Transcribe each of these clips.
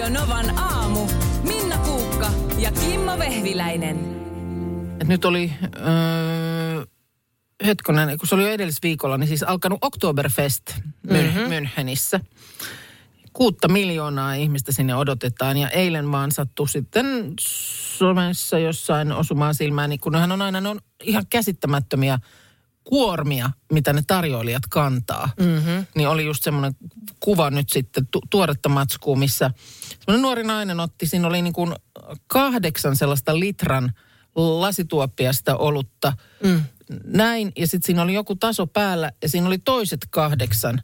Radio Novan aamu. Minna Kuukka ja Kimmo Vehviläinen. Et nyt oli, öö, hetkonen, kun se oli jo edellisviikolla, niin siis alkanut Oktoberfest mm-hmm. Münchenissä. Kuutta miljoonaa ihmistä sinne odotetaan ja eilen vaan sattui sitten Suomessa jossain osumaan silmään, niin kun nehän on aina, ne on ihan käsittämättömiä kuormia, mitä ne tarjoilijat kantaa. Mm-hmm. Niin oli just semmoinen kuva nyt sitten, tu- tuoretta matskua, missä semmoinen nuori nainen otti, siinä oli niin kuin kahdeksan sellaista litran lasituoppia sitä olutta. Mm. Näin, ja sitten siinä oli joku taso päällä, ja siinä oli toiset kahdeksan.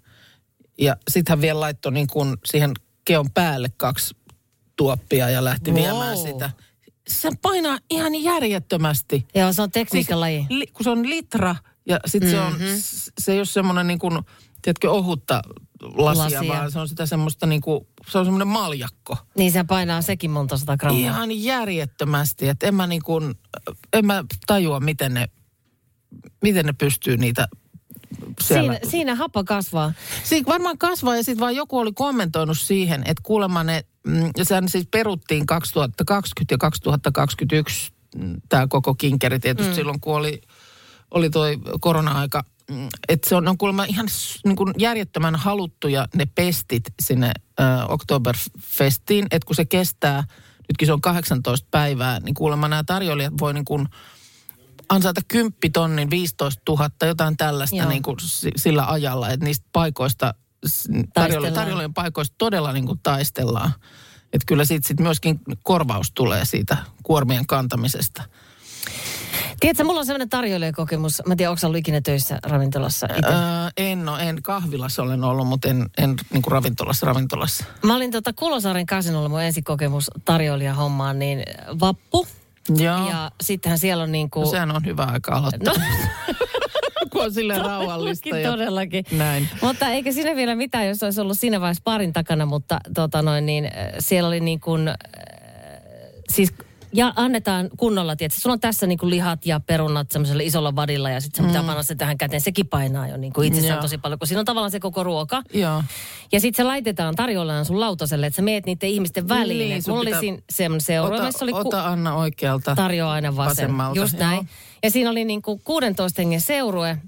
Ja sitten hän vielä laittoi niin kuin siihen keon päälle kaksi tuoppia ja lähti wow. viemään sitä. Se painaa ihan järjettömästi. Joo, se on tekniikan laji. Li, kun se on litra ja sitten mm-hmm. se on, se ei ole semmoinen niin kuin, tiedätkö, ohutta lasia, lasia, vaan se on sitä semmoista niin kuin, se on semmoinen maljakko. Niin se painaa sekin monta sata grammaa. Ihan järjettömästi, että en mä niin kuin, en mä tajua, miten ne, miten ne pystyy niitä siellä. Siinä, siinä happa kasvaa. Siinä varmaan kasvaa ja sitten vaan joku oli kommentoinut siihen, että kuulemma ne, mm, sehän siis peruttiin 2020 ja 2021 tämä koko kinkeri tietysti mm. silloin, kun oli, oli toi korona-aika. mm, Että se on, on kuulemma ihan niin kuin järjettömän haluttuja ne pestit sinne äh, Oktoberfestiin, että kun se kestää, nytkin se on 18 päivää, niin kuulemma nämä tarjoilijat voi niin kuin ansaita 10 tonnin, 15 000, jotain tällaista Joo. niin kuin si- sillä ajalla, että niistä paikoista, tarjoilijan, tarjoilijan paikoista todella niin kuin taistellaan. Että kyllä siitä sit myöskin korvaus tulee siitä kuormien kantamisesta. Tiedätkö, mulla on sellainen tarjoilijakokemus. Mä en tiedä, onko ollut ikinä töissä ravintolassa itse? Öö, en, no, en kahvilassa olen ollut, mutta en, en niin kuin ravintolassa, ravintolassa. Mä olin tota Kulosaaren kasinolla mun ensikokemus tarjoilijahommaan, niin vappu. Joo, Ja sittenhän siellä on niin kuin... no, sehän on hyvä aika aloittaa, No, kun on silleen rauhallista. todellakin, Ja... todellakin. Näin. Mutta eikä siinä vielä mitään, jos olisi ollut siinä vaiheessa parin takana, mutta tota noin, niin, siellä oli niin kuin, siis ja annetaan kunnolla, tietysti. Sulla on tässä niin kuin lihat ja perunat semmoisella isolla vadilla ja sitten se pitää panna se tähän käteen. Sekin painaa jo niin kuin itsessään Mm. Joo. tosi paljon, kun siinä on tavallaan se koko ruoka. Joo. Ja sitten se laitetaan tarjoillaan sun lautaselle, että sä meet niiden ihmisten väliin. Niin, Mulla oli siinä semmoinen seura, Ota, oli ku- ota Anna oikealta. tarjoaa aina vasen. vasemmalta, Just joo. näin. Ja siinä oli niin kuin 16 hengen seurue.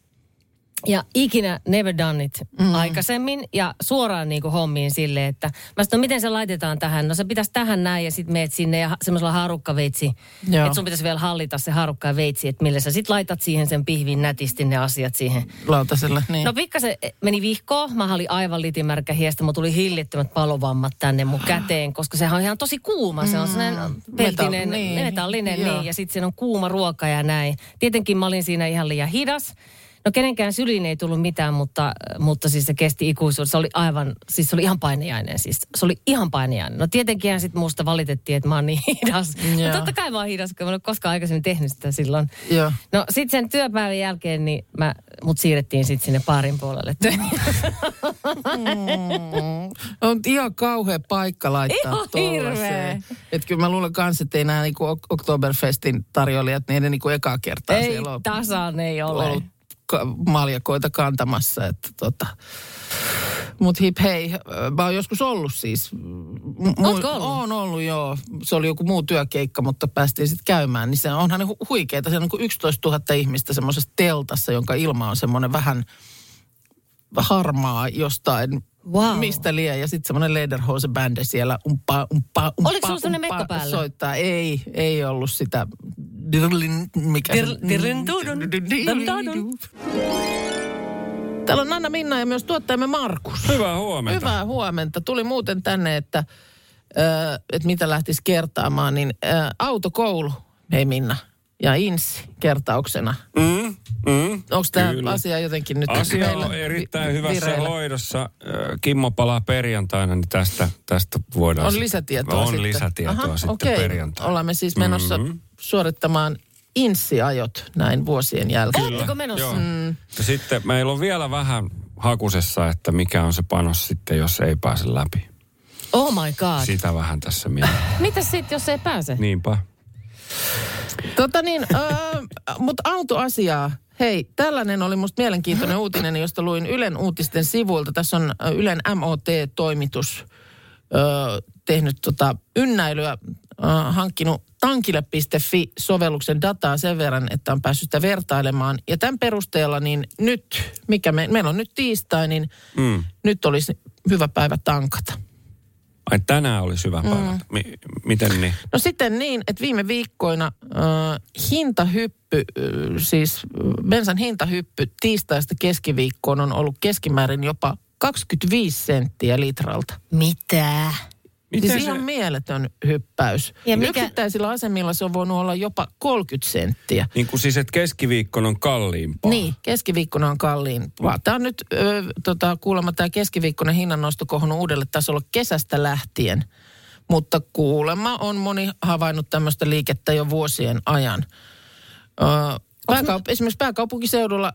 Ja ikinä never done it mm. aikaisemmin ja suoraan niin kuin hommiin sille, että mä sanoin, no miten se laitetaan tähän? No se pitäisi tähän näin ja sitten meet sinne ja semmoisella harukkaveitsi. Joo. Että sun pitäisi vielä hallita se harukka ja veitsi, että millä sä sitten laitat siihen sen pihvin nätisti ne asiat siihen. Lautaselle, niin. No pikkasen meni vihkoon. Mä olin aivan litimärkä hiestä. Mulla tuli hillittömät palovammat tänne mun käteen, koska sehän on ihan tosi kuuma. Se on sellainen peltinen, Metal- niin. metallinen, Joo. niin. Ja sitten siinä on kuuma ruoka ja näin. Tietenkin mä olin siinä ihan liian hidas. No kenenkään syliin ei tullut mitään, mutta, mutta siis se kesti ikuisuus. Se oli aivan, siis se oli ihan painajainen. Siis se oli ihan painajainen. No tietenkin sitten musta valitettiin, että mä oon niin hidas. No Joo. totta kai mä oon hidas, kun mä en ole koskaan aikaisemmin tehnyt sitä silloin. Joo. No sit sen työpäivän jälkeen niin mä, mut siirrettiin sitten sinne baarin puolelle töihin. On ihan kauhea paikka laittaa Ihan hirveä. Että kyllä mä luulen kans, että ei nämä niinku Ok- Oktoberfestin tarjoilijat, niin ne niinku ekaa kertaa ei siellä on tasan ei ole. ollut maljakoita kantamassa. Että tota. Mut hip hei, mä oon joskus ollut siis. M- Ootko ollut? Oon ollut, joo. Se oli joku muu työkeikka, mutta päästiin sitten käymään. Niin se onhan ne hu- huikeeta. Se on niin 11 000 ihmistä semmoisessa teltassa, jonka ilma on semmoinen vähän harmaa jostain Wow. mistä liian. Ja sitten semmoinen Lederhose-bändi siellä umpaa, umpaa, umpaa, Oliko sulla semmoinen mekko päällä? Soittaa. Ei, ei ollut sitä. Dirlin, mikä dirlin. Täällä on Anna Minna ja myös tuottajamme Markus. Hyvää huomenta. Hyvää huomenta. Tuli muuten tänne, että, äh, että mitä lähtisi kertaamaan, niin äh, autokoulu, hei Minna, ja Insi kertauksena. Mm, mm, Onko tämä asia jotenkin nyt Asia meillä on erittäin vi- hyvässä vireillä? hoidossa. Kimmo palaa perjantaina, niin tästä, tästä voidaan... On lisätietoa On sitten. lisätietoa Aha, sitten okei. perjantaina. Olemme siis menossa Mhm. suorittamaan Insi-ajot näin vuosien jälkeen. Oletteko menossa? Joo. Ja sitten meillä on vielä vähän hakusessa, että mikä on se panos sitten, jos ei pääse läpi. Oh my god. Sitä vähän tässä mietitään. Mitäs sitten, jos ei pääse? Niinpä. Tota niin, äh, mutta autoasiaa. Hei, tällainen oli musta mielenkiintoinen uutinen, josta luin Ylen uutisten sivuilta. Tässä on Ylen MOT-toimitus ö, tehnyt tota ynnäilyä, ö, hankkinut tankille.fi-sovelluksen dataa sen verran, että on päässyt sitä vertailemaan. Ja tämän perusteella niin nyt, mikä me, meillä on nyt tiistai, niin Mm. nyt olisi hyvä päivä tankata. Ai tänään olisi hyvä päivä. Mm. Mi- miten niin? No sitten niin, että viime viikkoina äh, hintahyppy, äh, siis äh, bensan hintahyppy tiistaista keskiviikkoon on ollut keskimäärin jopa 25 senttiä litralta. Mitä? Miten siis se- ihan mieletön hyppäys. Ja mikä- Yksittäisillä asemilla se on voinut olla jopa 30 senttiä. Niin kuin siis, että keskiviikkona on kalliimpaa. Niin, keskiviikkona on kalliimpaa. Tämä on nyt ö, tota, kuulemma tämä keskiviikkoinen hinnannosto kohonnut uudelle tasolle kesästä lähtien. Mutta kuulemma on moni havainnut tämmöistä liikettä jo vuosien ajan. Ö, pääkaup- esimerkiksi pääkaupunkiseudulla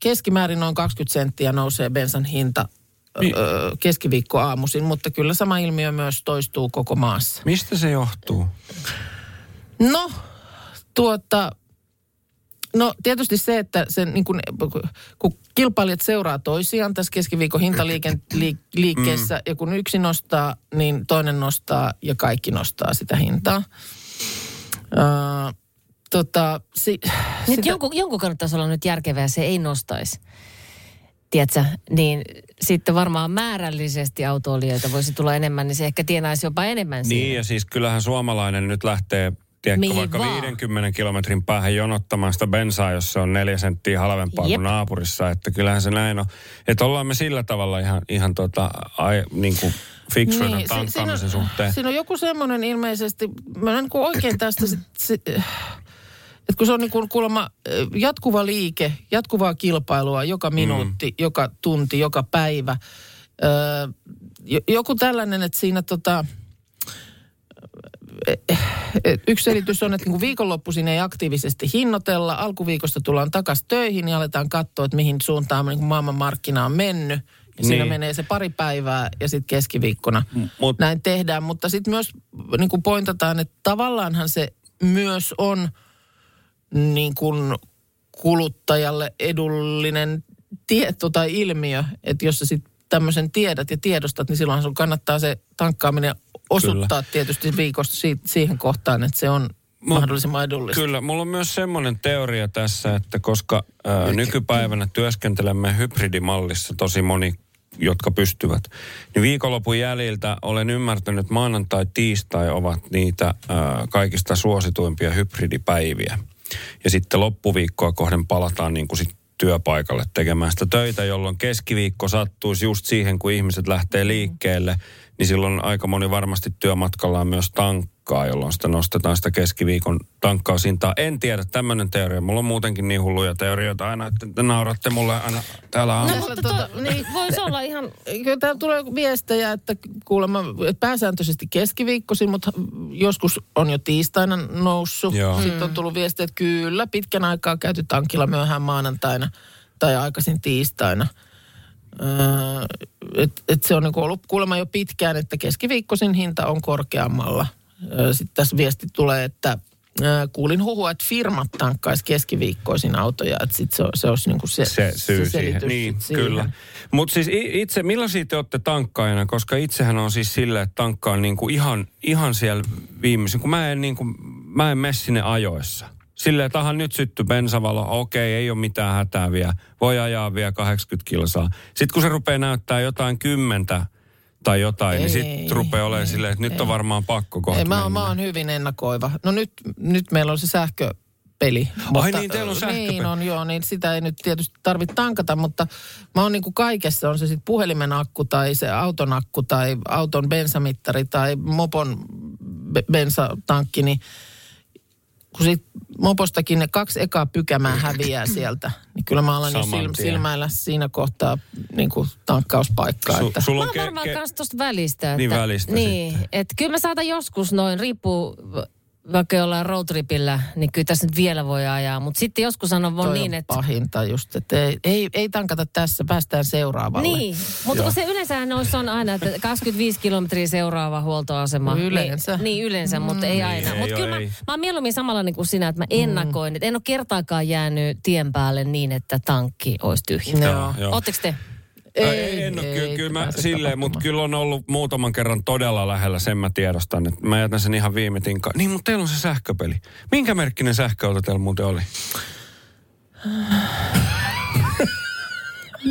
keskimäärin noin 20 senttiä nousee bensan hinta Niin. ö, keskiviikko aamuisin, mutta kyllä sama ilmiö myös toistuu koko maassa. Mistä se johtuu? No, tuota, no tietysti se, että se niin kun, kun kilpailijat seuraa toisiaan tässä keskiviikon hintaliikkeessä mm. ja kun yksi nostaa, niin toinen nostaa ja kaikki nostaa sitä hintaa. Uh, tota, si, Nyt sitä, jonkun, jonkun kannattaisi olla nyt järkevää ja se ei nostaisi. Tiedätkö, niin sitten varmaan määrällisesti autoilijoita voisi tulla enemmän, niin se ehkä tienaisi jopa enemmän Niin siinä. ja siis kyllähän suomalainen nyt lähtee tiedätkö, Mihin vaikka vaan. 50 kilometrin päähän jonottamaan sitä bensaa, jos se on neljä senttiä halvempaa Jep. kuin naapurissa. Että kyllähän se näin on. Että ollaan me sillä tavalla ihan, ihan tota, ai, niin kuin fiksuja niin, si- tankkaamisen siinä, on- suhteen. Siinä on joku semmoinen ilmeisesti, mä en niin oikein tästä, sit, sit, että kun se on niin kuin kuulemma jatkuva liike, jatkuvaa kilpailua joka minuutti, mm. joka tunti, joka päivä. Ö, jo- joku tällainen, että siinä tota, yksi selitys on, että niin viikonloppuisin ei aktiivisesti hinnoitella. Alkuviikosta tullaan takaisin töihin ja aletaan katsoa, että mihin suuntaan niin kuin maailmanmarkkina on mennyt. Ja siinä Niin. menee se pari päivää ja sitten keskiviikkona mut- näin tehdään. Mutta sitten myös niin kuin pointataan, että tavallaanhan se myös on niin kuin kuluttajalle edullinen tieto tai ilmiö, että jos sä sitten tämmöisen tiedät ja tiedostat, niin silloinhan sun kannattaa se tankkaaminen osuttaa Kyllä. tietysti viikosta si- siihen kohtaan, että se on mahdollisimman edullista. Kyllä, mulla on myös semmoinen teoria tässä, että koska ää, nykypäivänä työskentelemme hybridimallissa tosi moni, jotka pystyvät, niin viikonlopun jäljiltä olen ymmärtänyt, että maanantai, tiistai ovat niitä ää, kaikista suosituimpia hybridipäiviä. Ja sitten loppuviikkoa kohden palataan niin kuin sit työpaikalle tekemään sitä töitä, jolloin keskiviikko sattuisi just siihen, kun ihmiset lähtee liikkeelle, niin silloin aika moni varmasti työmatkallaan myös tankkaa, jolloin sitä nostetaan sitä keskiviikon tankkausintaa. En tiedä, tämmöinen teoria. Mulla on muutenkin niin hulluja teorioita aina, että te nauratte mulle aina täällä No, aamulla. mutta to, niin. niin. voisi olla ihan... Kyllä täällä tulee viestejä, että kuulemma että pääsääntöisesti keskiviikkoisin, mutta joskus on jo tiistaina noussut. Joo. Sitten on tullut viestejä, että kyllä pitkän aikaa käyty tankilla myöhään maanantaina tai aikaisin tiistaina. Öö, et, et se on niinku ollut kuulemma jo pitkään, että keskiviikkoisin hinta on korkeammalla. Sitten tässä viesti tulee, että kuulin huhua, että firmat tankkaisi keskiviikkoisin autoja. Että sit se, on- se olisi niinku se, se syy se siihen. Niin, siihen. kyllä. Mutta siis itse, millaisia te olette tankkaajana? Koska itsehän on siis sillä, että tankkaan niinku ihan, ihan siellä viimeisen, kun mä en, niinku, mä en mene sinne ajoissa. Silleen, että nyt sytty bensavalo, okei, ei ole mitään hätää vielä. Voi ajaa vielä 80 kilsaa. Sitten kun se rupeaa näyttää jotain kymmentä tai jotain, niin Ei, sitten rupeaa olemaan silleen, että nyt on varmaan pakko kohta Ei, mä, mennä. mä oon hyvin ennakoiva. No nyt, nyt meillä on se sähköpeli. niin, teillä on sähköpeli. Niin on, joo, niin sitä ei nyt tietysti tarvitse tankata, mutta mä oon niin kuin kaikessa, on se sitten puhelimen akku tai se auton akku tai auton bensamittari tai mopon be- bensatankki, niin kun sit mopostakin ne kaksi ekaa pykämää häviää sieltä, niin kyllä mä alan jo sil, silmäillä siinä kohtaa niin kuin tankkauspaikkaa. Su, että. sulla Mä on oon ke, varmaan ke, kans tosta välistä. Että, Niin, välistä Niin, että kyllä mä saatan joskus noin, riippuu vaikka jollain roadtripillä, niin kyllä tässä nyt vielä voi ajaa. Mutta sitten joskus on, on Toi niin, että... pahinta just, että ei, ei, ei tankata tässä, päästään seuraavalle. Niin, mutta kun se yleensähän noissa on aina, että 25 kilometriä seuraava huoltoasema. Yleensä. Niin, niin yleensä, mutta ei aina. Mutta kyllä mä, ei. mä oon mieluummin samanlainen kuin sinä, että mä ennakoin. Että en ole kertaakaan jäänyt tien päälle niin, että tankki olisi tyhjä. Joo. Joo. Ootteko te? Ei, en ole kyllä, kyllä mä silleen, mutta kyllä on ollut muutaman kerran todella lähellä, sen mä tiedostan. Että mä jätän sen ihan viime tinkaan. Niin, mutta teillä on se sähköpeli. Minkä merkkinen sähköauto teillä muuten oli?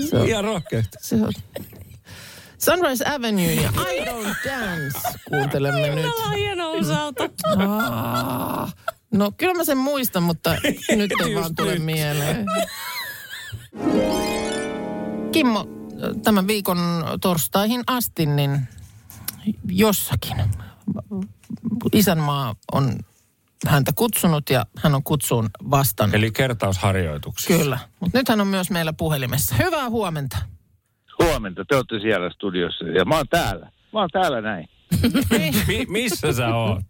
Se on, Ihan rohkeasti. se on. Sunrise Avenue ja I Don't Dance kuuntelemme nyt. Täällä on hieno auto. Aa, no kyllä mä sen muistan, mutta nyt ei vaan tule nyt. mieleen. Kimmo, tämän viikon torstaihin asti, niin jossakin isänmaa on häntä kutsunut ja hän on kutsuun vastannut. Eli kertausharjoituksissa. Kyllä, mutta nyt hän on myös meillä puhelimessa. Hyvää huomenta. Huomenta, te olette siellä studiossa ja mä oon täällä. Mä oon täällä näin. Mi- missä sä oot?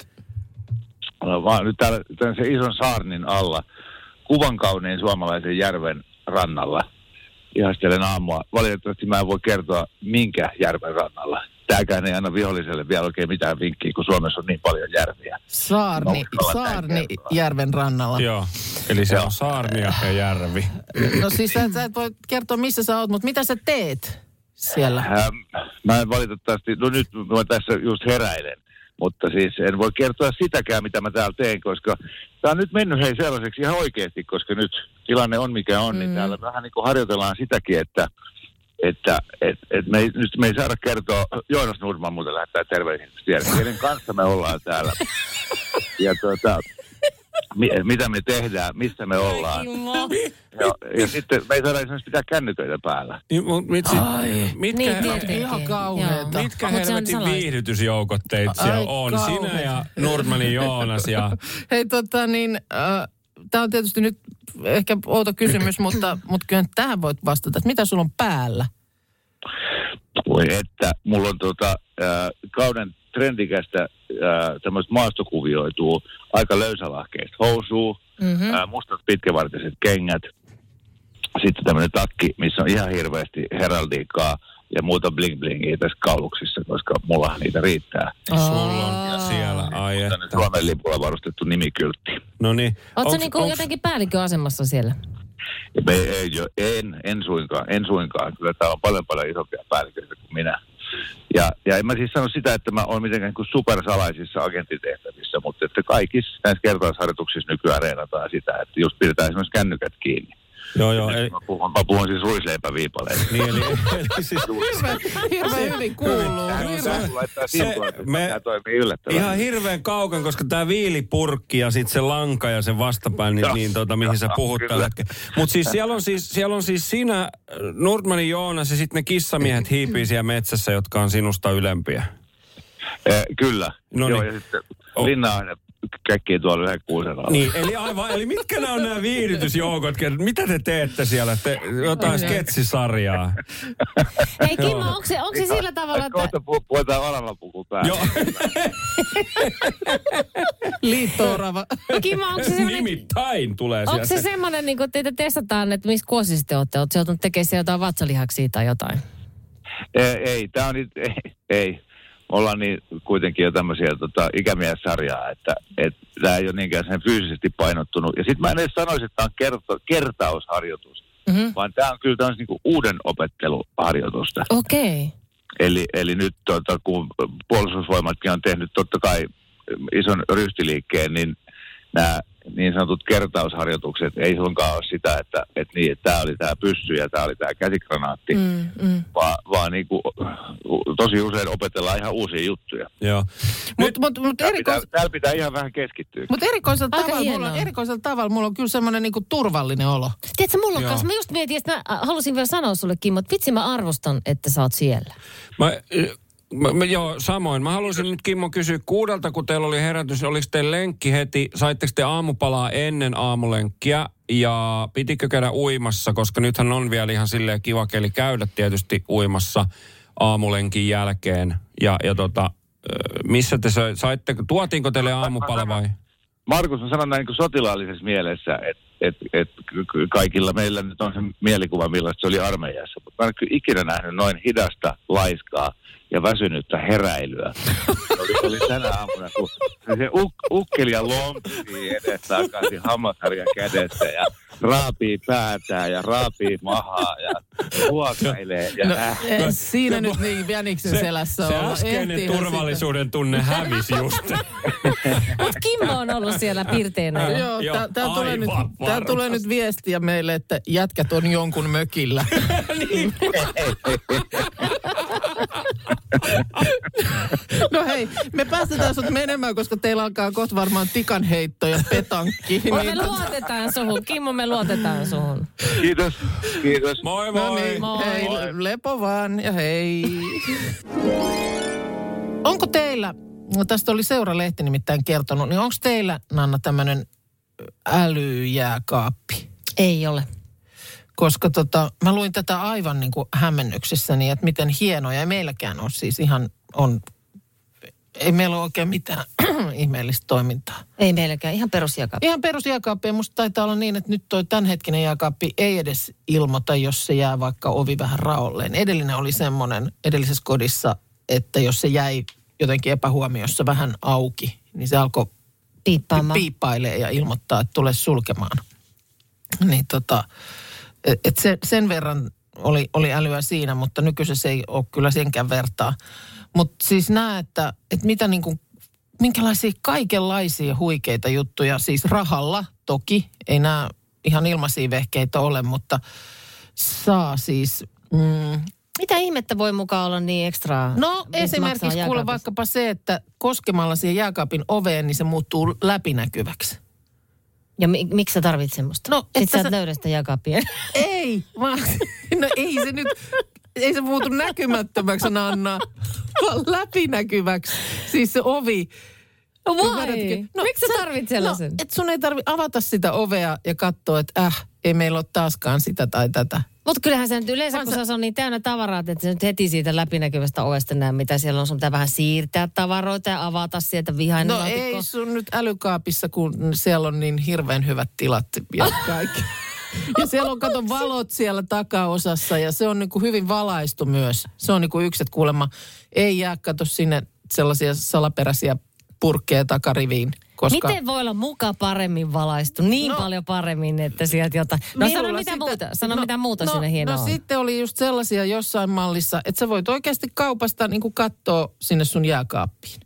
No, Mä oon nyt täällä tämän se ison saarnin alla, kuvan kauniin suomalaisen järven rannalla. Ihastelen aamua. Valitettavasti mä en voi kertoa, minkä järven rannalla. Tääkään ei anna viholliselle vielä oikein mitään vinkkiä, kun Suomessa on niin paljon järviä. Saarni, Saarni järven rannalla. Joo. Eli se on Saarnia ja Järvi. No siis sä, sä et voi kertoa, missä sä oot, mutta mitä sä teet siellä? Ähm, mä en valitettavasti, no nyt mä tässä just heräilen, mutta siis en voi kertoa sitäkään, mitä mä täällä teen, koska tämä on nyt mennyt hei sellaiseksi ihan oikeasti, koska nyt tilanne on mikä on, mm. niin täällä vähän niin kuin harjoitellaan sitäkin, että että et, et me, ei, nyt me ei saada kertoa, Joonas Nurman muuten lähettää terveisiä, kenen kanssa me ollaan täällä. Ja tuota, mi, mitä me tehdään, missä me ollaan. Ja, ja sitten me ei saada esimerkiksi pitää kännyköitä päällä. Niin, mut mit, sit, Ai. mitkä, Niin, he- tietenkin. Ihan kauheeta. Mitkä Mut se on helvetin salaista. viihdytysjoukot teitä siellä Ai on? Sinä kauheeta. ja Nurmanin Joonas ja... Hei tota niin, äh, tämä on tietysti nyt ehkä outo kysymys, mutta, mutta kyllä tähän voit vastata, että mitä sulla on päällä? Voi että, mulla on tota, äh, kauden trendikästä äh, tämmöistä maastokuvioituu aika löysälahkeista housua, mm-hmm. äh, mustat pitkävartiset kengät, sitten tämmöinen takki, missä on ihan hirveästi heraldiikkaa ja muuta bling blingiä tässä kauluksissa, koska mulla niitä riittää. Sulla on siellä, ai Tänne että. Suomen lipulla varustettu nimikyltti. No niin. Oletko niinku onks- jotenkin päällikköasemassa siellä? Ja me ei, jo, en, en suinkaan, en suinkaan. Kyllä täällä on paljon paljon isompia päälliköitä kuin minä. Ja, ja en mä siis sano sitä, että mä olen mitenkään niin supersalaisissa agenttitehtävissä, mutta että kaikissa näissä kertausharjoituksissa nykyään reenataan sitä, että just pidetään esimerkiksi kännykät kiinni. Joo, joo. Eli, Mä puhun, mä puhun siis ruisleipäviipaleista. niin, eli, eli siis, Hirveän, hirveän hyvin kuuluu. On Hirveän- se, me- tämä toimii yllättävän. ihan hirveän kaukan, koska tämä viilipurkki ja sitten se lanka ja se vastapään, niin, niin tota, mihin sä puhut kyllä. tällä hetkellä. Mutta siis siellä on siis, siellä on siis sinä, Nordmanin Joonas ja sitten ne kissamiehet hiipii siellä metsässä, jotka on sinusta ylempiä. Eh, kyllä. No Joo, niin. ja sitten Oh. Käkkii tuolla yhden kuusen alla. Niin, eli aivan, eli mitkä nämä on nämä viihdytysjoukot? Mitä te teette siellä? Te, jotain sketsisarjaa. Hei Kimmo, onko se, onko se sillä tavalla, että... Kohta pu- puhutaan oravapuku päälle. Joo, Liitto-orava. Kimmo, onko se semmoinen... nimittäin tulee Onko sieltä. se semmoinen, niin kun teitä testataan, että missä kuosissa te olette? Oletko joutunut tekemään jotain vatsalihaksia tai jotain? Ei, ei tämä on nyt, ei, ei. Me ollaan niin kuitenkin jo tämmöisiä tota, ikämiessarjaa, että et, tämä ei ole niinkään sen fyysisesti painottunut. Ja sitten mä en edes sanoisi, että tämä on kerto, kertausharjoitus, Mhm. vaan tämä on kyllä tämmöistä niinku uuden opetteluharjoitusta. Okei. Okay. Eli, eli nyt tota, kun puolustusvoimatkin on tehnyt totta kai ison ryhtiliikkeen, niin nämä niin sanotut kertausharjoitukset ei suinkaan ole sitä, että, että, niin, että tämä oli tämä pyssy ja tämä oli tämä käsikranaatti, Mm, mm. vaan, vaan niin kuin, tosi usein opetellaan ihan uusia juttuja. Joo. Mutta mut, mut Täällä pitää, erikois, täällä pitää ihan vähän keskittyä. mut erikoisella, Aika tavalla, mulla, on- erikoisella tavalla mulla on kyllä semmoinen niinku turvallinen olo. Tiedätkö, mulla on kanssa, mä just mietin, että mä halusin vielä sanoa sulle Kimmo, että vitsi mä arvostan, että sä oot siellä. Mä, mä, mä, joo, samoin. Mä haluaisin nyt Kimmo kysyä kuudelta, kun teillä oli herätys, oliko teillä lenkki heti, saitteko te aamupalaa ennen aamulenkkiä ja pitikö käydä uimassa, koska nythän on vielä ihan silleen kiva keli käydä tietysti uimassa aamulenkin jälkeen. Ja, ja tota, missä te saitte, tuotiinko teille aamupala vai? Markus, mä sanon näin niin kuin sotilaallisessa mielessä, että et, et, kaikilla meillä nyt on se mielikuva, millaista se oli armeijassa. Mutta mä en ole kyllä ikinä nähnyt noin hidasta, laiskaa ja väsynyttä heräilyä. Se oli, oli tänä aamuna, kun se uk, ukkeli ja lompii edes takaisin hammasharja kädessä ja raapii päätään ja raapii mahaa ja huokailee ja No, äh. eh, siinä nyt niin jäniksen Se, selässä se on. äskeinen Ehtiihän turvallisuuden tunne hävisi just. Mutta Kimmo on ollut siellä pirteenä. sitä- jo. Joo, Joo, tää, tää, tulee nyt, tää tulee nyt viestiä meille, että jätkät on jonkun mökillä. no hei, me päästetään sut menemään, koska teillä alkaa kohta varmaan tikanheitto ja petankki. Me Niin, luotetaan suhun. Kimmo, me luotetaan suhun. Kiitos, kiitos. Moi moi. no niin, Moi. hei, lepo vaan ja hei. Onko teillä, no tästä oli Seuralehti nimittäin kertonut, niin onko teillä, Nanna, tämmöinen älyjääkaappi? Ei ole. Koska tota, mä luin tätä aivan niin kuin hämmennyksessäni, että miten hienoja. Ei meilläkään ole siis ihan, on, ei meillä ole oikein mitään ihmeellistä toimintaa. Ei meilläkään. Ihan perusjakapi. Ihan perusjääkaappi. Ja musta taitaa olla niin, että nyt toi tämänhetkinen jääkaappi ei edes ilmoita, jos se jää vaikka ovi vähän raolleen. Edellinen oli semmoinen edellisessä kodissa, että jos se jäi jotenkin epähuomiossa vähän auki, niin se alkoi piippailee ja ilmoittaa, että tule sulkemaan. Niin tota, et et sen, sen verran oli, oli älyä siinä, mutta nykyisessä ei ole kyllä senkään vertaa. Mutta siis näe, että, että mitä niin kuin, minkälaisia kaikenlaisia huikeita juttuja, siis rahalla toki, ei nämä ihan ilmaisia vehkeitä ole, mutta saa siis, mm, Mitä ihmettä voi mukaan olla niin ekstraa? No esimerkiksi kuule vaikkapa se, että koskemalla siihen jääkaapin oveen, niin se muuttuu läpinäkyväksi. Ja mi- miksi sä tarvitset semmoista? No, että sä et sä- löydä sitä jääkaappia. Ei, vaan, no ei se nyt, ei se muutu näkymättömäksi, Anna, vaan läpinäkyväksi. Siis se ovi. Vai? Miksi sä tarvit sellaisen? No, et sun ei tarvi avata sitä ovea ja katsoa, että äh, ei meillä ole taaskaan sitä tai tätä. Mutta kyllähän se nyt yleensä, kun se on niin täynnä tavaraa, että se nyt heti siitä läpinäkyvästä ovesta näe, mitä siellä on. Sun pitää vähän siirtää tavaroita ja avata sieltä vihainen No laatikko. ei sun nyt älykaapissa, kun siellä on niin hirveän hyvät tilat ja kaikki. Ja siellä on, kato, valot siellä takaosassa ja se on niin kuin hyvin valaistu myös. Se on niin kuin yksi, että kuulemma ei jää, kato sinne sellaisia salaperäisiä purkkeja takariviin. Koska Miten voi olla muka paremmin valaistu? Niin No. paljon paremmin, että sieltä jotain... No sano mitä sitä- muuta, sano mitä muuta no, sinne hienoa No on. sitten oli just sellaisia jossain mallissa, että sä voit oikeasti kaupasta niin kuin katsoa sinne sun jääkaappiin.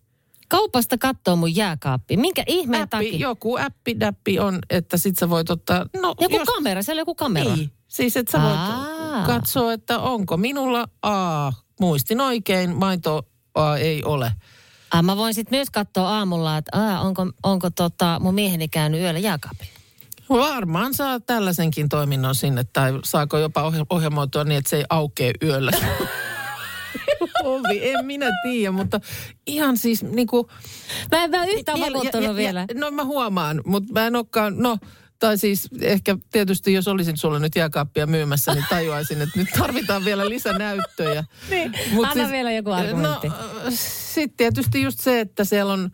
Kaupasta kattoo mun jääkaappi. Minkä ihmeen Appi, takia? joku appi, däppi on, että sit sä voit ottaa... No, Joku jos- kamera, siellä on joku kamera. Niin. Siis että sä voit Aa. katsoa, että onko minulla A, muistin oikein, maito A ei ole. Ah, mä voin sitten myös katsoa aamulla, että aa, onko, onko tota, mun mieheni käynyt yöllä jääkaapilla. Varmaan saa tällaisenkin toiminnon sinne, tai saako jopa ohje- ohjelmoitua niin, että se ei aukee yöllä. Ovi, en minä tiedä, mutta ihan siis niin kuin... Mä en, en yhtään Vielä- vakuuttunut ja- ja- vielä. No mä huomaan, mutta mä en olekaan, no... Tai siis ehkä tietysti, jos olisin sulle nyt jääkaappia myymässä, niin tajuaisin, että nyt tarvitaan vielä lisänäyttöjä. Niin, Mut anna vielä joku argumentti. No, sitten tietysti just se, että siellä on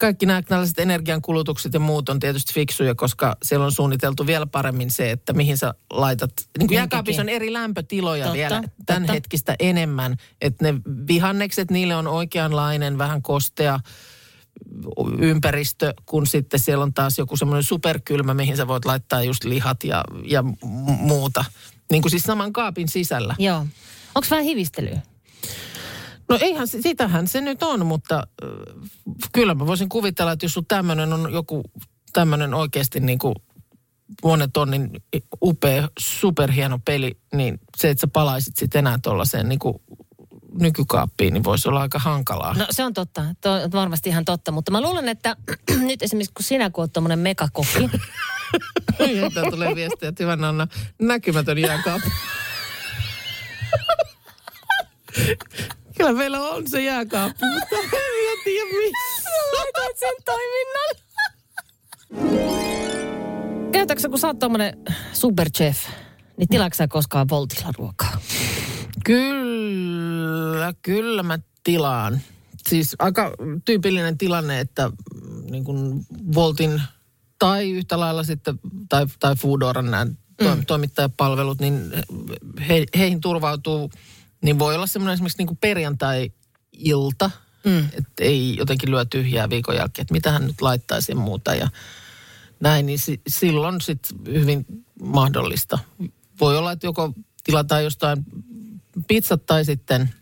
kaikki nämä tällaiset energiankulutukset ja muut on tietysti fiksuja, koska siellä on suunniteltu vielä paremmin se, että mihin sä laitat. Niin kuin jääkaapissa on eri lämpötiloja Totta, vielä totta. tämän hetkistä enemmän. Että ne vihannekset, niille on oikeanlainen, vähän kostea ympäristö, kun sitten siellä on taas joku semmoinen superkylmä, mihin sä voit laittaa just lihat ja, ja muuta. Niin kuin siis saman kaapin sisällä. Joo. Onko vähän hivistelyä? No eihän, sitähän se nyt on, mutta äh, kyllä mä voisin kuvitella, että jos sun tämmöinen on joku tämmöinen oikeasti niin kuin monen tonnin upea, superhieno peli, niin se, että sä palaisit sitten enää tuollaiseen niin kuin nykykaappiin, niin voisi olla aika hankalaa. No se on totta, to, varmasti ihan totta, mutta mä luulen, että nyt esimerkiksi kun sinä kun oot tommonen megakokki, Tää tulee viestiä, että hyvän Anna, näkymätön jääkaappi. Kyllä meillä on se jääkaappi, mutta en tiedä missä. laitat sen toiminnan. Käytätkö sä, kun sä oot tommonen superchef, niin tilaatko sä koskaan Voltilla ruokaa? Kyllä, kyllä mä tilaan. Siis aika tyypillinen tilanne, että mm, niin kuin Voltin tai yhtä lailla sitten, tai, tai Foodoran nämä to, toimittajapalvelut, niin he, heihin turvautuu Niin voi olla semmoinen esimerkiksi niin kuin perjantai-ilta, mm. että ei jotenkin lyö tyhjää viikon jälkeen, että mitä hän nyt laittaisi ja muuta ja näin, niin si- silloin sitten hyvin mahdollista. Voi olla, että joko tilataan jostain pizzat tai sitten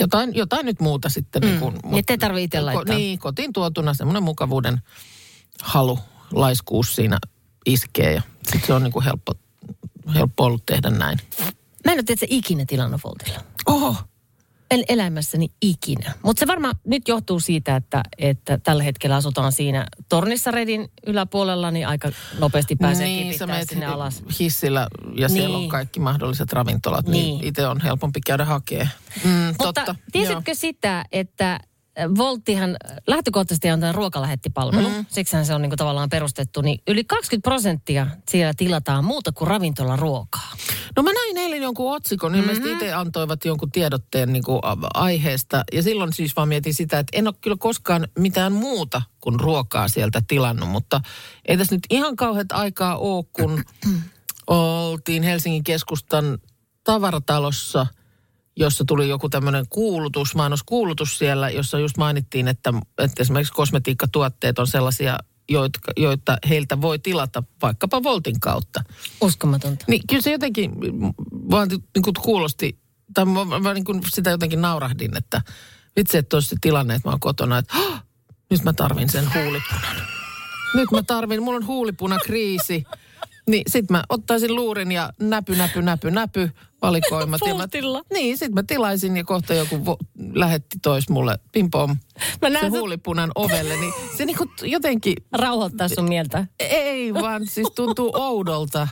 jotain, jotain nyt muuta sitten. Mm. Niin kuin, Niin ettei tarvitse itse laittaa. Niin, kotiin tuotuna semmoinen mukavuuden halu, laiskuus siinä iskee ja sitten se on niin kuin helppo, helppo ollut tehdä näin. Mä en ole tietysti ikinä tilannut Voltilla. Oho, El- elämässäni ikinä. Mutta se varmaan nyt johtuu siitä, että, että tällä hetkellä asutaan siinä tornissa redin yläpuolella, niin aika nopeasti pääsee niin, sä sinne alas. hissillä ja niin. siellä on Niin. kaikki mahdolliset ravintolat, niin, Niin. itse on helpompi käydä hakemaan. Mm, Mutta totta. tiesitkö sitä, että Volttihan lähtökohtaisesti on tämä ruokalähettipalvelu, mm. siksihän se on niinku tavallaan perustettu, niin yli 20 prosenttia siellä tilataan muuta kuin ravintolaruokaa. No mä näin eilen jonkun otsikon, Mhm. ilmeisesti itse antoivat jonkun tiedotteen niin kuin aiheesta. Ja silloin siis vaan mietin sitä, että en ole kyllä koskaan mitään muuta kuin ruokaa sieltä tilannut. Mutta ei tässä nyt ihan kauheat aikaa ole, kun oltiin Helsingin keskustan tavaratalossa, jossa tuli joku tämmöinen kuulutus, mainoskuulutus siellä, jossa just mainittiin, että, että esimerkiksi kosmetiikkatuotteet on sellaisia, joita, joita heiltä voi tilata vaikkapa Voltin kautta. Uskomatonta. Niin kyllä se jotenkin vaan niin kuin kuulosti, tai mä, mä niin kuin sitä jotenkin naurahdin, että vitsi, että olisi se tilanne, että mä oon kotona, että "Hah, nyt mä tarvin sen huulipunan. Nyt mä tarvin, mulla on huulipuna-kriisi. Niin sit mä ottaisin luurin ja näpy, näpy, näpy, näpy valikoimat. ja mä, niin, sit mä tilaisin ja kohta joku vo, lähetti tois mulle pimpom Mä se näen sut- huulipunan ovelle. Niin se niinku jotenkin, Rauhoittaa sun mieltä. ei vaan siis tuntuu oudolta.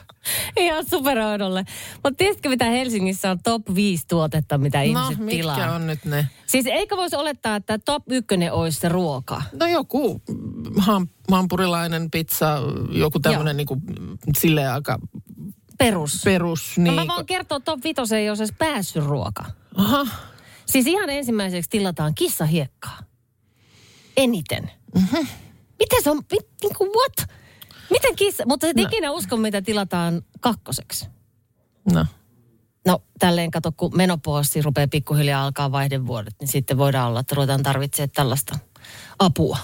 Ihan superoudolle. Mutta tiesitkö, mitä Helsingissä on top 5 tuotetta, mitä No, ihmiset mitkä tilaa? on nyt ne? Siis eikö voisi olettaa, että top 1 olisi se ruoka? No joku ham, hampurilainen pizza, joku tämmöinen niin kuin, silleen aika Perus. perus. No Niin, mä vaan kertoo top 5 ei olisi edes päässyt ruoka. Aha, Siis ihan ensimmäiseksi tilataan kissahiekkaa. Eniten. Mm-hmm. Miten se on, mit, niin kuin what? Miten kissa, mutta et No. ikinä usko, mitä tilataan kakkoseksi. no. No tälleen kato, kun menopoossi rupeaa pikkuhiljaa alkaa vaihdevuodet, niin sitten voidaan olla, että ruvetaan tarvitsee tällaista apua.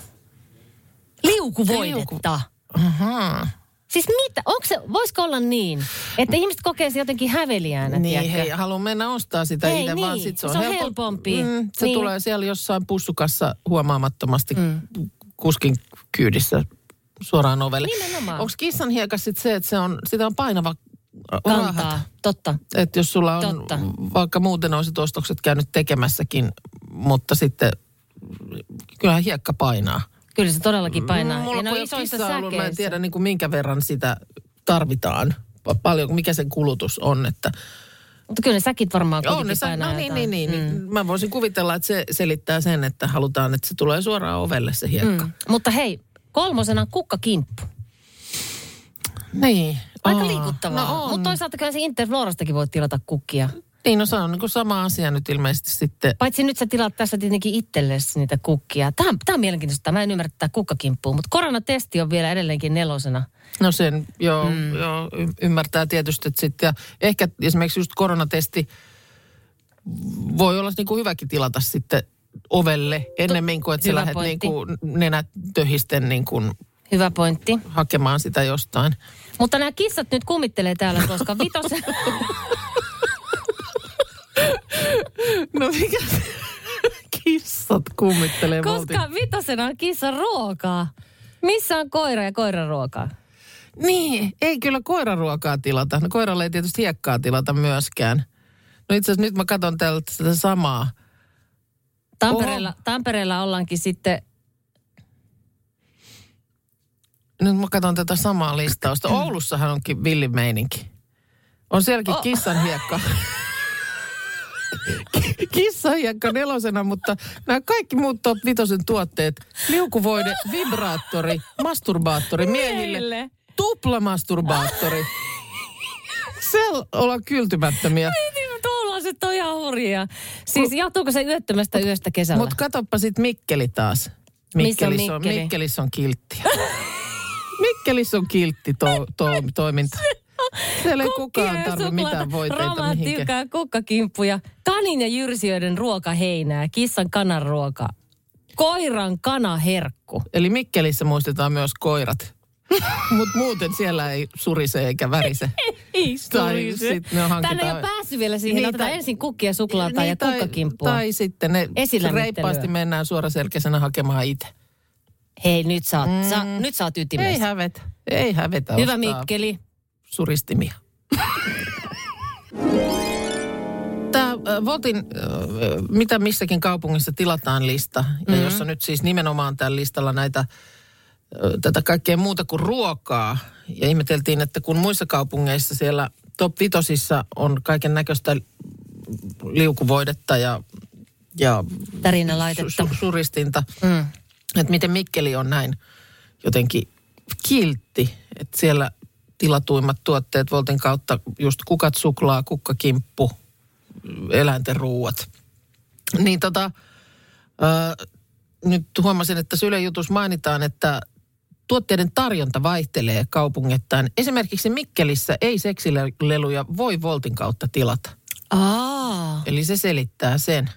Liukuvoidetta. Aha. Siis mitä? Onko se, voisiko olla niin, että ihmiset kokee se jotenkin häveliäänä, Niin, tiedätkö? hei, haluan mennä ostaa sitä itse, vaan niin, sit se on, se on helppo- helpompi. Mm, se Niin. tulee siellä jossain pussukassa huomaamattomasti mm. kuskin kyydissä suoraan ovelle. Nimenomaan. Onko kissan hiekas sit se, että se on, sitä on painava Kantaa, raahata? totta. Että jos sulla on, Totta. vaikka muuten olisit ostokset käynyt tekemässäkin, mutta sitten kyllähän hiekka painaa. Kyllä se todellakin painaa. Mulla ja ne on isoissa ollut, mä en tiedä niin kuin minkä verran sitä tarvitaan. Pa- Paljon, mikä sen kulutus on. Että Mutta kyllä ne säkit varmaan on kuitenkin ne, sä, painaa no niin, jotain. niin, niin, mm. Mä voisin kuvitella, että se selittää sen, että halutaan, että se tulee suoraan ovelle se hiekka. Mm. Mutta hei, kolmosena kukkakimppu. Niin. Aika Aa, liikuttavaa. No. Mutta toisaalta kyllä se Interflorastakin voi tilata kukkia. Niin, no se on niin sama asia nyt ilmeisesti sitten. Paitsi nyt sä tilaat tässä tietenkin itsellesi niitä kukkia. Tämä, tämä on mielenkiintoista. Mä en ymmärrä tätä kukkakimppua, mutta koronatesti on vielä edelleenkin nelosena. No sen joo, mm. joo y- ymmärtää tietysti, että sitten, ja ehkä esimerkiksi just koronatesti voi olla niin kuin hyväkin tilata sitten ovelle ennemmin kuin, että sä lähdet niin kuin nenät töhisten niin kuin Hyvä pointti. hakemaan sitä jostain. Mutta nämä kissat nyt kummittelee täällä, koska vitosen... No mikä kissat kummittelee koska vitosena on kissa ruokaa. Missä on koira ja koiran ruokaa? Niin, ei kyllä koiraruokaa tilata. No koiralle ei tietysti hiekkaa tilata myöskään. No itse asiassa nyt mä katson täältä sitä samaa. Tampereella, Tampereella ollaankin sitten... Nyt mä katson tätä samaa listausta. Oulussahan onkin villimeininki. On sielläkin Oh. kissan hiekka. kissan hiekka nelosena, mutta nämä kaikki muut top vitosen tuotteet. Liukuvoide, vibraattori, masturbaattori miehille, Miehille. tuplamasturbaattori. Se ollaan kyltymättömiä. Tuollaiset on ihan hurjia. Siis johtuuko se yöttömästä yöstä kesällä? Mutta katoppa sit Mikkeli taas. Missä on Mikkelis on, Mikkeli? Mikkelis on kiltti. Mikkelis on kiltti to, to, toiminta. Siellä ei kukaan tarvitse mitään voiteita mihinkään. kukkakimppuja, kanin ja jyrsijöiden ruokaheinää, kissan kananruoka, koiran kanaherkku. Eli Mikkelissä muistetaan myös koirat. Mutta muuten siellä ei surise eikä värise. Ei surise. Tänne ei ole päässyt vielä siihen. Niin, Otetaan tai- ensin kukkia, suklaata ja tai, kukkakimppua. tai sitten ne Esilämmittelyä. reippaasti mennään suoraselkäisenä hakemaan itse. Hei, nyt sä oot, mm. sä, nyt sä oot ytimessä. Ei hävetä. Ei hävetä Hyvä ostaa Mikkeli. Suristimia. Tämä Voltin, äh, mitä missäkin kaupungissa tilataan lista, ja Mm-hmm. jossa nyt siis nimenomaan tällä listalla näitä tätä kaikkea muuta kuin ruokaa. Ja ihmeteltiin, että kun muissa kaupungeissa siellä top vitosissa on kaiken näköistä liukuvoidetta ja, ja su- suristinta, Mm. että miten Mikkeli on näin jotenkin kiltti, että siellä tilatuimmat tuotteet Voltin kautta just kukat suklaa, kukkakimppu, eläinten ruuat. Niin tota, ö, nyt huomasin, että Sylen jutus mainitaan, että tuotteiden tarjonta vaihtelee kaupungittain. Esimerkiksi Mikkelissä ei seksileluja voi Voltin kautta tilata. Aa. Eli se selittää sen.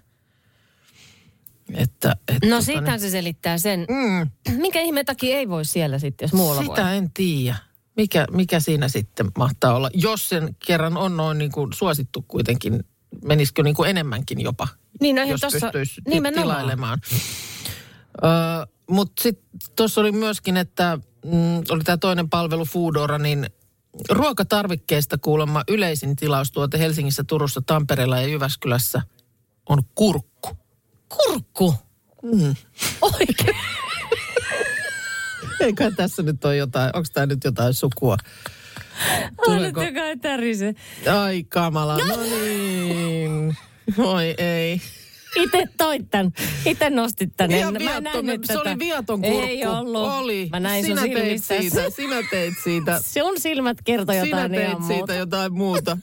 Että, että No tota sitä se selittää sen. Mm, Minkä ihmeen takia ei voi siellä sitten, jos muualla sitä voi? en tiedä. Mikä, mikä siinä sitten mahtaa olla? Jos sen kerran on noin niin kuin suosittu kuitenkin, menisikö niin kuin enemmänkin jopa, Niin, no jos tossa, pystyisi nimenomaan. tilailemaan. Öö, Mutta sitten tuossa oli myöskin, että mm, oli tämä toinen palvelu Foodora, niin ruokatarvikkeesta kuulemma yleisin tilaustuote Helsingissä, Turussa, Tampereella ja Jyväskylässä on kurkku. Kurkku. Mm. Oikein. Eikä tässä nyt ole jotain, onko tämä nyt jotain sukua? Tuleeko- Annettu kai tärise. Ai kamala, no niin. Oi ei. Itse toit tän. Itse nostit tän. Ihan mä viaton, nähnyt se oli tätä. viaton kurkku. Ei ollut. Oli. Mä näin sinä sun teit siitä, sinä teit siitä. Sun silmät kertoi Sinä jotain teit ihan siitä muuta. jotain muuta.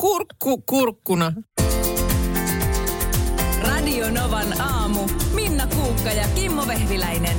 Kurkku kurkkuna. Radio Novan aamu. Minna Kuukka ja Kimmo Vehviläinen.